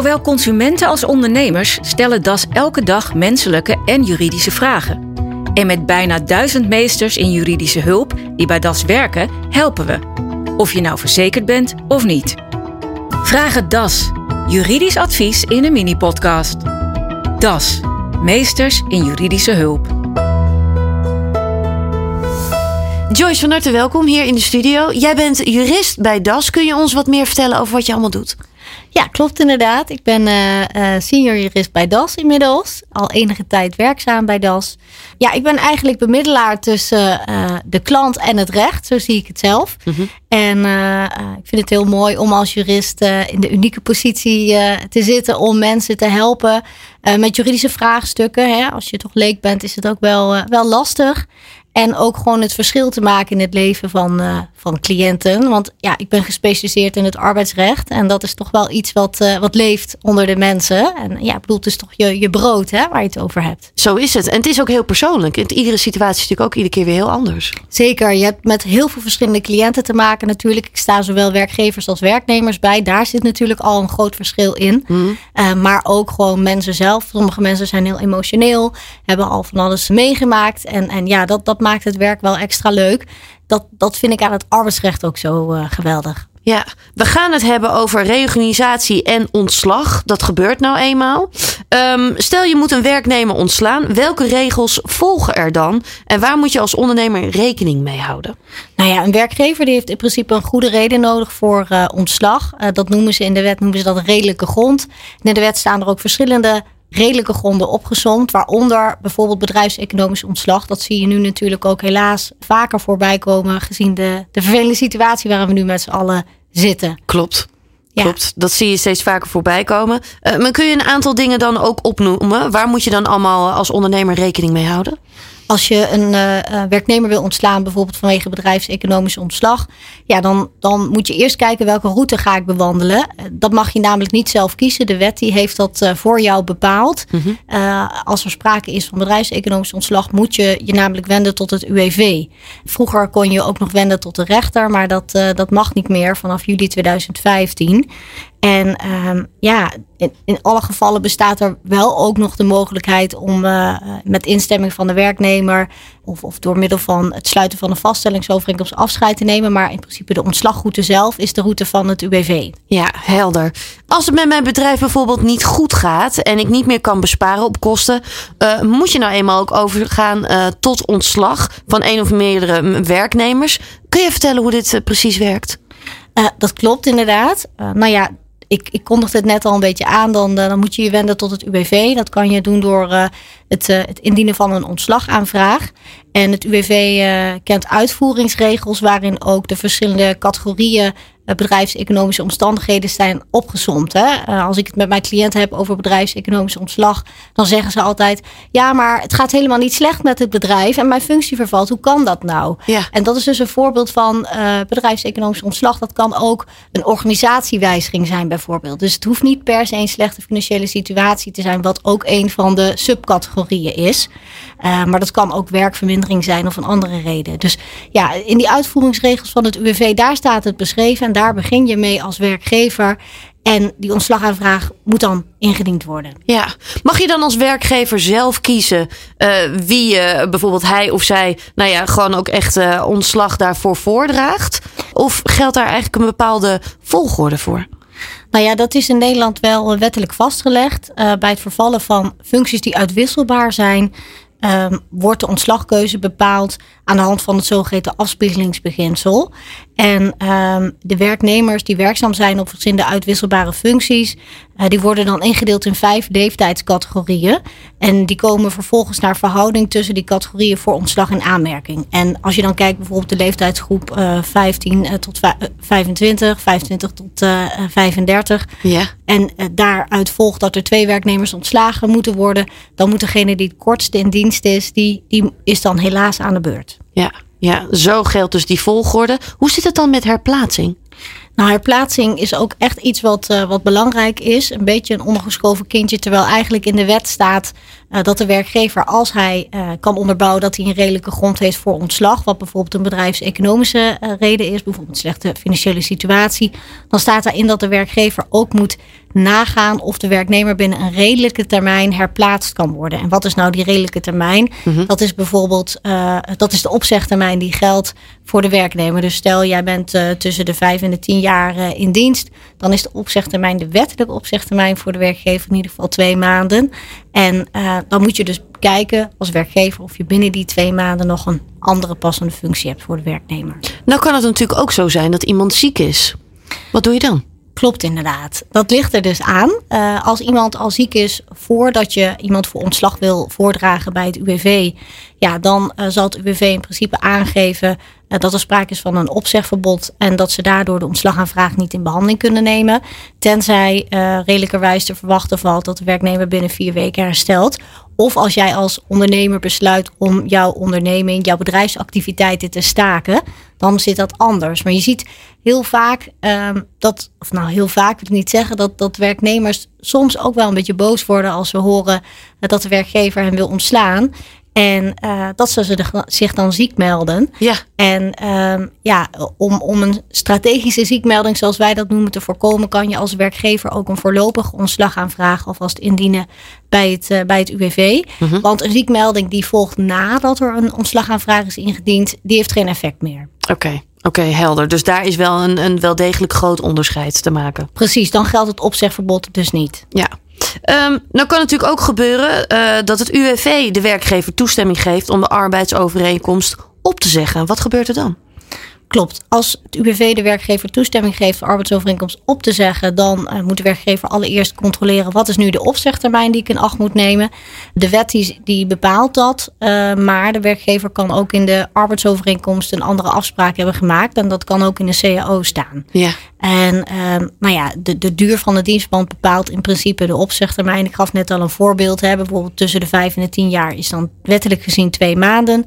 Zowel consumenten als ondernemers stellen DAS elke dag menselijke en juridische vragen. En met bijna duizend meesters in juridische hulp die bij DAS werken, helpen we. Of je nou verzekerd bent of niet. Vraag het DAS. Juridisch advies in een mini-podcast. DAS. Meesters in juridische hulp. Joyce van harte welkom hier in de studio. Jij bent jurist bij DAS. Kun je ons wat meer vertellen over wat je allemaal doet? Ja, klopt inderdaad. Ik ben uh, senior jurist bij DAS inmiddels. Al enige tijd werkzaam bij DAS. Ja, ik ben eigenlijk bemiddelaar tussen uh, de klant en het recht. Zo zie ik het zelf. Mm -hmm. En ik vind het heel mooi om als jurist in de unieke positie te zitten om mensen te helpen met juridische vraagstukken. Hè. Als je toch leek bent, is het ook wel, wel lastig. En ook gewoon het verschil te maken in het leven van, uh, van cliënten. Want ja, ik ben gespecialiseerd in het arbeidsrecht. En dat is toch wel iets wat, uh, wat leeft onder de mensen. En ja, ik bedoel, het is toch je, je brood hè, waar je het over hebt. Zo is het. En het is ook heel persoonlijk. In iedere situatie is natuurlijk ook iedere keer weer heel anders. Zeker. Je hebt met heel veel verschillende cliënten te maken natuurlijk. Ik sta zowel werkgevers als werknemers bij. Daar zit natuurlijk al een groot verschil in. Mm. Uh, maar ook gewoon mensen zelf. Sommige mensen zijn heel emotioneel. Hebben al van alles meegemaakt. En, en ja, dat, dat maakt het werk wel extra leuk. Dat, dat vind ik aan het arbeidsrecht ook zo uh, geweldig. Ja, we gaan het hebben over reorganisatie en ontslag. Dat gebeurt nou eenmaal. Um, stel je moet een werknemer ontslaan. Welke regels volgen er dan? En waar moet je als ondernemer rekening mee houden? Nou ja, een werkgever die heeft in principe een goede reden nodig voor uh, ontslag. Uh, dat noemen ze in de wet noemen ze dat redelijke grond. En in de wet staan er ook verschillende redelijke gronden opgezomd. Waaronder bijvoorbeeld bedrijfseconomisch ontslag. Dat zie je nu natuurlijk ook helaas vaker voorbij komen. Gezien de, de vervelende situatie waarin we nu met z'n allen zitten. Klopt. Ja. Klopt, dat zie je steeds vaker voorbij komen. Uh, maar kun je een aantal dingen dan ook opnoemen? Waar moet je dan allemaal als ondernemer rekening mee houden? Als je een uh, werknemer wil ontslaan, bijvoorbeeld vanwege bedrijfseconomische ontslag, ja, dan, dan moet je eerst kijken welke route ga ik bewandelen. Dat mag je namelijk niet zelf kiezen. De wet die heeft dat uh, voor jou bepaald. Mm -hmm. uh, als er sprake is van bedrijfseconomisch ontslag, moet je je namelijk wenden tot het UWV. Vroeger kon je ook nog wenden tot de rechter, maar dat, dat mag niet meer vanaf juli 2015. En um, ja, in, in, alle gevallen bestaat er wel ook nog de mogelijkheid om uh, met instemming van de werknemer of, of door middel van het sluiten van een vaststellingsovereenkomst afscheid te nemen. Maar in principe de ontslagroute zelf is de route van het UWV. Ja, helder. Als het met mijn bedrijf bijvoorbeeld niet goed gaat en ik niet meer kan besparen op kosten, uh, moet je nou eenmaal ook overgaan uh, tot ontslag van een of meerdere werknemers. Kun je vertellen hoe dit precies werkt? dat klopt inderdaad. nou ja, ik, ik kondigde het net al een beetje aan. Dan, dan moet je je wenden tot het UWV. Dat kan je doen door uh, het, uh, het indienen van een ontslagaanvraag. En het UWV kent uitvoeringsregels waarin ook de verschillende categorieën bedrijfseconomische omstandigheden zijn opgezomd. Hè? Uh, als ik het met mijn cliënten heb over bedrijfseconomische ontslag, dan zeggen ze altijd: ja, maar het gaat helemaal niet slecht met het bedrijf en mijn functie vervalt. Hoe kan dat nou? Ja. En dat is dus een voorbeeld van uh, bedrijfseconomisch ontslag. Dat kan ook een organisatiewijziging zijn, bijvoorbeeld. Dus het hoeft niet per se een slechte financiële situatie te zijn, wat ook een van de subcategorieën is. Uh, maar dat kan ook werkvermindering zijn of een andere reden. Dus ja, in die uitvoeringsregels van het UWV, daar staat het beschreven. En daar begin je mee als werkgever. En die ontslagaanvraag moet dan ingediend worden. Ja, mag je dan als werkgever zelf kiezen uh, wie uh, bijvoorbeeld hij of zij, nou ja, gewoon ook echt uh, ontslag daarvoor voordraagt? Of geldt daar eigenlijk een bepaalde volgorde voor? Nou ja, dat is in Nederland wel wettelijk vastgelegd. bij het vervallen van functies die uitwisselbaar zijn, um, wordt de ontslagkeuze bepaald aan de hand van het zogeheten afspiegelingsbeginsel. En um, de werknemers die werkzaam zijn op verschillende uitwisselbare functies, uh, die worden dan ingedeeld in vijf leeftijdscategorieën. En die komen vervolgens naar verhouding tussen die categorieën voor ontslag en aanmerking. En als je dan kijkt bijvoorbeeld de leeftijdsgroep uh, 15 uh, tot 25, 25 tot uh, 35. Ja. En daaruit volgt dat er twee werknemers ontslagen moeten worden. Dan moet degene die het kortste in dienst is, die, die is dan helaas aan de beurt. Ja, ja, zo geldt dus die volgorde. Hoe zit het dan met herplaatsing? Nou, herplaatsing is ook echt iets wat, uh, wat belangrijk is. Een beetje een ondergeschoven kindje. Terwijl eigenlijk in de wet staat uh, dat de werkgever, als hij uh, kan onderbouwen dat hij een redelijke grond heeft voor ontslag, wat bijvoorbeeld een bedrijfseconomische reden is, bijvoorbeeld een slechte financiële situatie, dan staat daarin dat de werkgever ook moet nagaan of de werknemer binnen een redelijke termijn herplaatst kan worden. En wat is nou die redelijke termijn? Mm -hmm. Dat is bijvoorbeeld uh, dat is de opzegtermijn die geldt voor de werknemer. Dus stel jij bent uh, tussen de vijf en de tien jaar uh, in dienst, dan is de opzegtermijn, de wettelijke opzegtermijn voor de werkgever in ieder geval twee maanden. En dan moet je dus kijken als werkgever of je binnen die twee maanden nog een andere passende functie hebt voor de werknemer. Nou kan het natuurlijk ook zo zijn dat iemand ziek is. Wat doe je dan? Klopt inderdaad. Dat ligt er dus aan. Uh, als iemand al ziek is voordat je iemand voor ontslag wil voordragen bij het UWV, ja, dan uh, zal het UWV in principe aangeven dat er sprake is van een opzegverbod en dat ze daardoor de ontslagaanvraag niet in behandeling kunnen nemen. Tenzij redelijkerwijs te verwachten valt dat de werknemer binnen vier weken herstelt. Of als jij als ondernemer besluit om jouw onderneming, jouw bedrijfsactiviteiten te staken, dan zit dat anders. Maar je ziet heel vaak um, dat, of nou heel vaak wil ik niet zeggen, dat, dat werknemers soms ook wel een beetje boos worden als we horen dat de werkgever hen wil ontslaan. En uh, dat ze zich dan ziek melden. Ja. En um, ja, om, om een strategische ziekmelding, zoals wij dat noemen, te voorkomen, kan je als werkgever ook een voorlopige ontslag aanvragen alvast indienen bij het, uh, bij het UWV. Mm -hmm. Want een ziekmelding die volgt nadat er een ontslagaanvraag is ingediend, die heeft geen effect meer. Oké. Okay. Oké, okay, helder. Dus daar is wel een, een wel degelijk groot onderscheid te maken. Precies, dan geldt het opzegverbod dus niet. Ja. Um, nou kan het natuurlijk ook gebeuren uh, dat het UWV de werkgever toestemming geeft om de arbeidsovereenkomst op te zeggen. Wat gebeurt er dan? Klopt. Als het UWV de werkgever toestemming geeft de arbeidsovereenkomst op te zeggen, dan uh, moet de werkgever allereerst controleren wat is nu de opzegtermijn die ik in acht moet nemen. De wet die, die bepaalt dat, uh, maar de werkgever kan ook in de arbeidsovereenkomst een andere afspraak hebben gemaakt en dat kan ook in de CAO staan. Ja. En uh, nou ja, de, de duur van de dienstband bepaalt in principe de opzegtermijn. Ik gaf net al een voorbeeld, hè, bijvoorbeeld tussen de vijf en de tien jaar is dan wettelijk gezien twee maanden.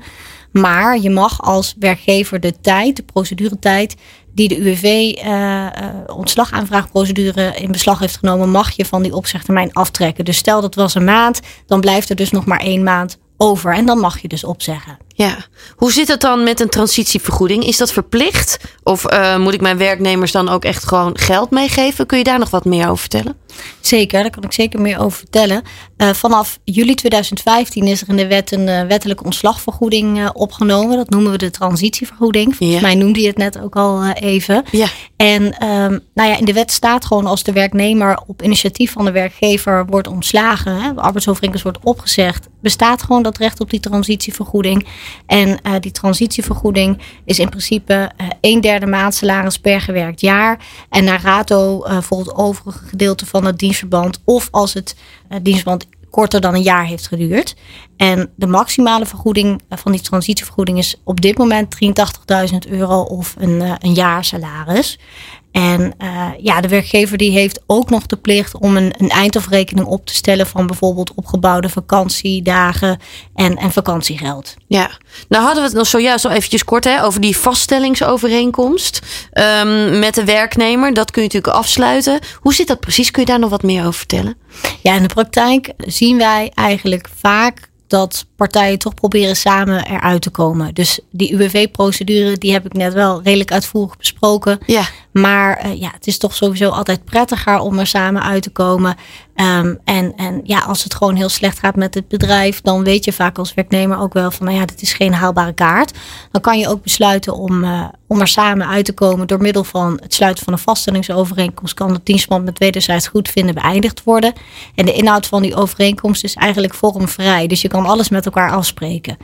Maar je mag als werkgever de tijd, de proceduretijd, die de UWV uh, uh, ontslagaanvraagprocedure in beslag heeft genomen, mag je van die opzegtermijn aftrekken. Dus stel dat was een maand, dan blijft er dus nog maar één maand over. En dan mag je dus opzeggen. Ja, hoe zit het dan met een transitievergoeding? Is dat verplicht? Of uh, moet ik mijn werknemers dan ook echt gewoon geld meegeven? Kun je daar nog wat meer over vertellen? Zeker, daar kan ik zeker meer over vertellen. Uh, vanaf juli 2015 is er in de wet een uh, wettelijke ontslagvergoeding opgenomen. Dat noemen we de transitievergoeding. Volgens ja. mij noemde je het net ook al even. Ja. En um, nou ja, in de wet staat gewoon als de werknemer op initiatief van de werkgever wordt ontslagen, hè, de arbeidsovereenkomst wordt opgezegd, bestaat gewoon dat recht op die transitievergoeding. En die transitievergoeding is in principe een derde maandsalaris per gewerkt jaar. En naar rato voor het overige gedeelte van het dienstverband. Of als het dienstverband korter dan een jaar heeft geduurd. En de maximale vergoeding van die transitievergoeding is op dit moment 83.000 euro of een, een jaarsalaris. En uh, ja, de werkgever die heeft ook nog de plicht om een, een eindafrekening op te stellen van bijvoorbeeld opgebouwde vakantiedagen en, en vakantiegeld. Ja, nou hadden we het nog zojuist al eventjes kort hè, over die vaststellingsovereenkomst um, met de werknemer. Dat kun je natuurlijk afsluiten. Hoe zit dat precies? Kun je daar nog wat meer over vertellen? Ja, in de praktijk zien wij eigenlijk vaak dat partijen toch proberen samen eruit te komen. Dus die UWV-procedure, die heb ik net wel redelijk uitvoerig besproken. Ja. Maar uh, ja, het is toch sowieso altijd prettiger om er samen uit te komen. Um, en, en ja, als het gewoon heel slecht gaat met het bedrijf, dan weet je vaak als werknemer ook wel van, nou ja, dit is geen haalbare kaart. Dan kan je ook besluiten om, uh, om er samen uit te komen door middel van het sluiten van een vaststellingsovereenkomst. Kan de dienstband met wederzijds goed vinden beëindigd worden. En de inhoud van die overeenkomst is eigenlijk vormvrij. Dus je kan alles met elkaar afspreken.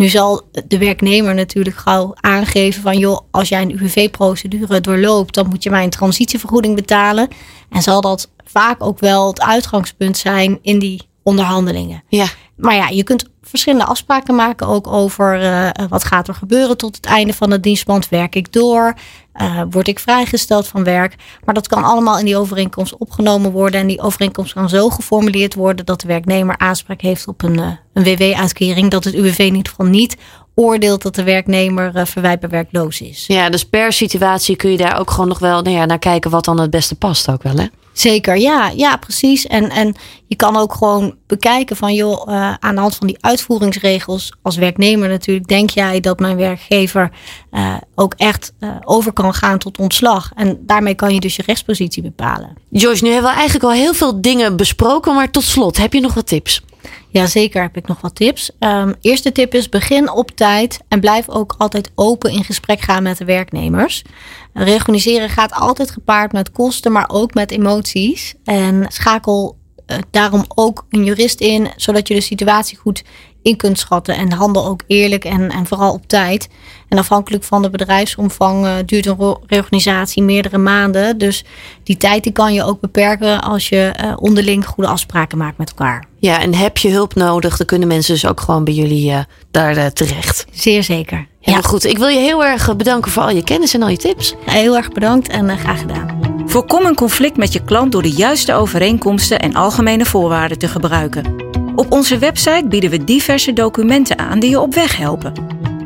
Nu zal de werknemer natuurlijk gauw aangeven van joh, als jij een UWV-procedure doorloopt, dan moet je mij een transitievergoeding betalen. En zal dat vaak ook wel het uitgangspunt zijn in die onderhandelingen. Ja. Maar ja, je kunt verschillende afspraken maken ook over uh, wat gaat er gebeuren tot het einde van het dienstband. Werk ik door? Uh, word ik vrijgesteld van werk? Maar dat kan allemaal in die overeenkomst opgenomen worden. En die overeenkomst kan zo geformuleerd worden dat de werknemer aanspraak heeft op een, uh, een WW-uitkering. Dat het UWV in ieder geval niet oordeelt dat de werknemer uh, verwijtbaar werkloos is. Ja, dus per situatie kun je daar ook gewoon nog wel nou ja, naar kijken wat dan het beste past ook wel hè? Zeker, ja, ja, precies. En, en je kan ook gewoon bekijken van, joh, uh, aan de hand van die uitvoeringsregels, als werknemer natuurlijk, denk jij dat mijn werkgever uh, ook echt uh, over kan gaan tot ontslag. En daarmee kan je dus je rechtspositie bepalen. Joyce, nu hebben we eigenlijk al heel veel dingen besproken, maar tot slot, heb je nog wat tips? Ja, zeker heb ik nog wat tips. Um, eerste tip is begin op tijd en blijf ook altijd open in gesprek gaan met de werknemers. Reorganiseren gaat altijd gepaard met kosten, maar ook met emoties. En schakel uh, daarom ook een jurist in, zodat je de situatie goed in kunt schatten. En handel ook eerlijk en, en vooral op tijd. En afhankelijk van de bedrijfsomvang uh, duurt een reorganisatie meerdere maanden. Dus die tijd die kan je ook beperken als je uh, onderling goede afspraken maakt met elkaar. Ja, en heb je hulp nodig, dan kunnen mensen dus ook gewoon bij jullie uh, daar terecht. Zeer zeker. Heel ja. goed. Ik wil je heel erg bedanken voor al je kennis en al je tips. Heel erg bedankt en graag gedaan. Voorkom een conflict met je klant door de juiste overeenkomsten en algemene voorwaarden te gebruiken. Op onze website bieden we diverse documenten aan die je op weg helpen.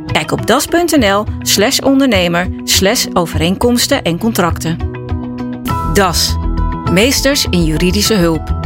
Kijk op das.nl slash ondernemer slash overeenkomsten en contracten. Das. Meesters in juridische hulp.